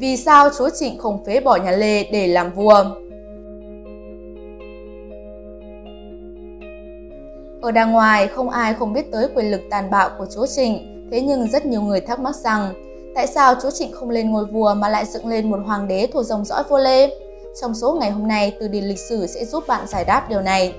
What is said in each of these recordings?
Vì sao chúa Trịnh không phế bỏ nhà Lê để làm vua? Ở đàng ngoài, không ai không biết tới quyền lực tàn bạo của chúa Trịnh, thế nhưng rất nhiều người thắc mắc rằng tại sao chúa Trịnh không lên ngôi vua mà lại dựng lên một hoàng đế thuộc dòng dõi vua Lê? Trong số ngày hôm nay, từ điển lịch sử sẽ giúp bạn giải đáp điều này.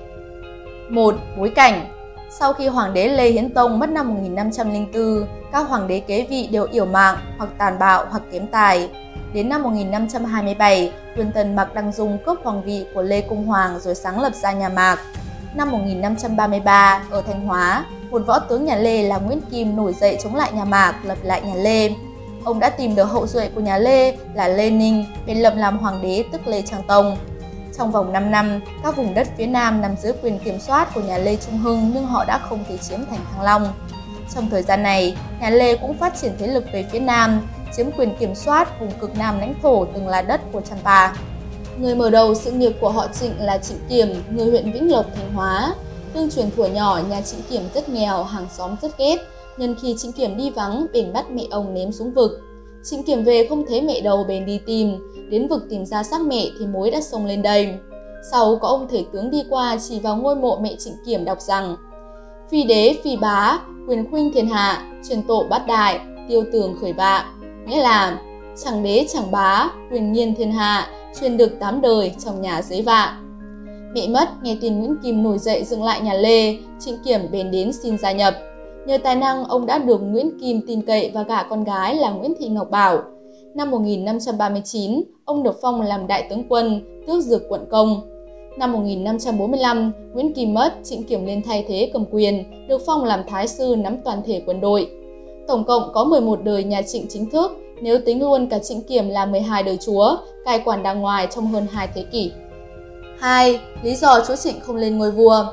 1. Bối cảnh Sau khi Hoàng đế Lê Hiến Tông mất năm 1504, các hoàng đế kế vị đều yểu mạng hoặc tàn bạo hoặc kém tài. Đến năm 1527, quyền tần Mạc Đăng Dung cướp hoàng vị của Lê Cung Hoàng rồi sáng lập ra nhà Mạc. Năm 1533, ở Thanh Hóa, một võ tướng nhà Lê là Nguyễn Kim nổi dậy chống lại nhà Mạc, lập lại nhà Lê. Ông đã tìm được hậu duệ của nhà Lê là Lê Ninh, bên lập làm hoàng đế tức Lê Trang Tông. Trong vòng 5 năm, các vùng đất phía Nam nằm dưới quyền kiểm soát của nhà Lê Trung Hưng nhưng họ đã không thể chiếm thành Thăng Long. Trong thời gian này, nhà Lê cũng phát triển thế lực về phía Nam, chiếm quyền kiểm soát vùng cực Nam lãnh thổ từng là đất của Champa. Người mở đầu sự nghiệp của họ Trịnh là Trịnh Kiểm, người huyện Vĩnh Lộc, Thanh Hóa. Tương truyền thuở nhỏ, nhà Trịnh Kiểm rất nghèo, hàng xóm rất ghét. Nhân khi Trịnh Kiểm đi vắng, bền bắt mẹ ông ném xuống vực. Trịnh Kiểm về không thấy mẹ đầu bền đi tìm, đến vực tìm ra xác mẹ thì mối đã sông lên đầy. Sau có ông thể tướng đi qua chỉ vào ngôi mộ mẹ Trịnh Kiểm đọc rằng Phi đế phi bá, quyền khuynh thiên hạ, truyền tổ bát đại, tiêu tường khởi bạ. Nghĩa là chẳng đế chẳng bá, quyền nhiên thiên hạ, truyền được tám đời trong nhà dưới vạ. Mẹ mất, nghe tin Nguyễn Kim nổi dậy dựng lại nhà Lê, Trịnh Kiểm bền đến xin gia nhập. Nhờ tài năng, ông đã được Nguyễn Kim tin cậy và gả con gái là Nguyễn Thị Ngọc Bảo. Năm 1539, ông được phong làm đại tướng quân, tước dược quận công. Năm 1545, Nguyễn Kim mất, Trịnh Kiểm lên thay thế cầm quyền, được phong làm thái sư nắm toàn thể quân đội. Tổng cộng có 11 đời nhà Trịnh chính thức, nếu tính luôn cả Trịnh Kiểm là 12 đời chúa, cai quản đàng ngoài trong hơn 2 thế kỷ. 2. Lý do chúa Trịnh không lên ngôi vua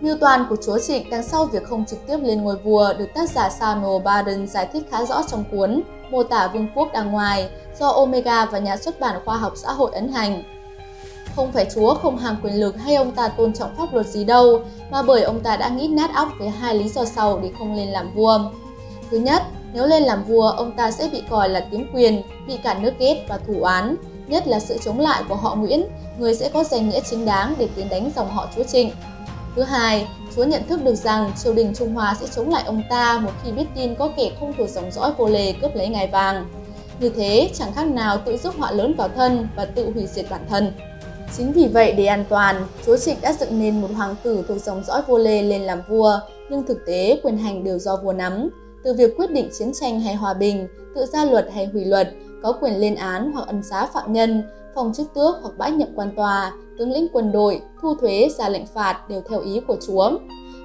Mưu toàn của chúa Trịnh đằng sau việc không trực tiếp lên ngôi vua được tác giả Samuel Baden giải thích khá rõ trong cuốn Mô tả vương quốc đàng ngoài do Omega và nhà xuất bản khoa học xã hội ấn hành. Không phải chúa không hàm quyền lực hay ông ta tôn trọng pháp luật gì đâu, mà bởi ông ta đã nghĩ nát óc với hai lý do sau để không lên làm vua. Thứ nhất, nếu lên làm vua, ông ta sẽ bị coi là kiếm quyền, bị cả nước ghét và thủ án, nhất là sự chống lại của họ Nguyễn, người sẽ có danh nghĩa chính đáng để tiến đánh dòng họ chúa Trịnh. Thứ hai, Chúa nhận thức được rằng triều đình Trung Hoa sẽ chống lại ông ta một khi biết tin có kẻ không thuộc dòng dõi vô lề cướp lấy ngài vàng. Như thế, chẳng khác nào tự giúp họa lớn vào thân và tự hủy diệt bản thân. Chính vì vậy để an toàn, Chúa Trịnh đã dựng nên một hoàng tử thuộc dòng dõi vô lê lên làm vua, nhưng thực tế quyền hành đều do vua nắm. Từ việc quyết định chiến tranh hay hòa bình, tự ra luật hay hủy luật, có quyền lên án hoặc ân xá phạm nhân, phòng chức tước hoặc bãi nhiệm quan tòa, tướng lĩnh quân đội, thu thuế, ra lệnh phạt đều theo ý của chúa.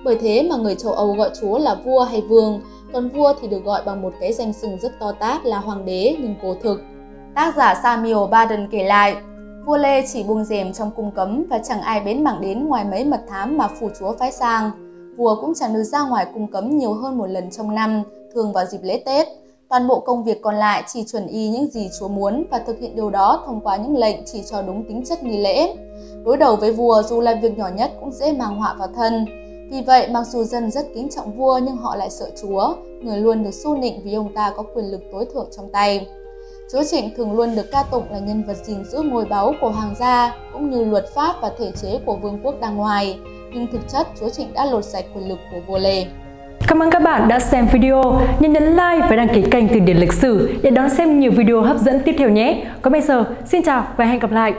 Bởi thế mà người châu Âu gọi chúa là vua hay vương, còn vua thì được gọi bằng một cái danh xưng rất to tát là hoàng đế nhưng cố thực. Tác giả Samuel Baden kể lại, vua Lê chỉ buông rèm trong cung cấm và chẳng ai bến mảng đến ngoài mấy mật thám mà phủ chúa phái sang. Vua cũng chẳng được ra ngoài cung cấm nhiều hơn một lần trong năm, thường vào dịp lễ Tết. Toàn bộ công việc còn lại chỉ chuẩn y những gì Chúa muốn và thực hiện điều đó thông qua những lệnh chỉ cho đúng tính chất nghi lễ. Đối đầu với vua dù là việc nhỏ nhất cũng dễ mang họa vào thân. Vì vậy, mặc dù dân rất kính trọng vua nhưng họ lại sợ Chúa, người luôn được xu nịnh vì ông ta có quyền lực tối thượng trong tay. Chúa Trịnh thường luôn được ca tụng là nhân vật gìn giữ ngôi báu của hoàng gia, cũng như luật pháp và thể chế của vương quốc đàng ngoài. Nhưng thực chất, Chúa Trịnh đã lột sạch quyền lực của vua Lê. Cảm ơn các bạn đã xem video. Nhớ nhấn like và đăng ký kênh Từ điển lịch sử để đón xem nhiều video hấp dẫn tiếp theo nhé. Còn bây giờ, xin chào và hẹn gặp lại.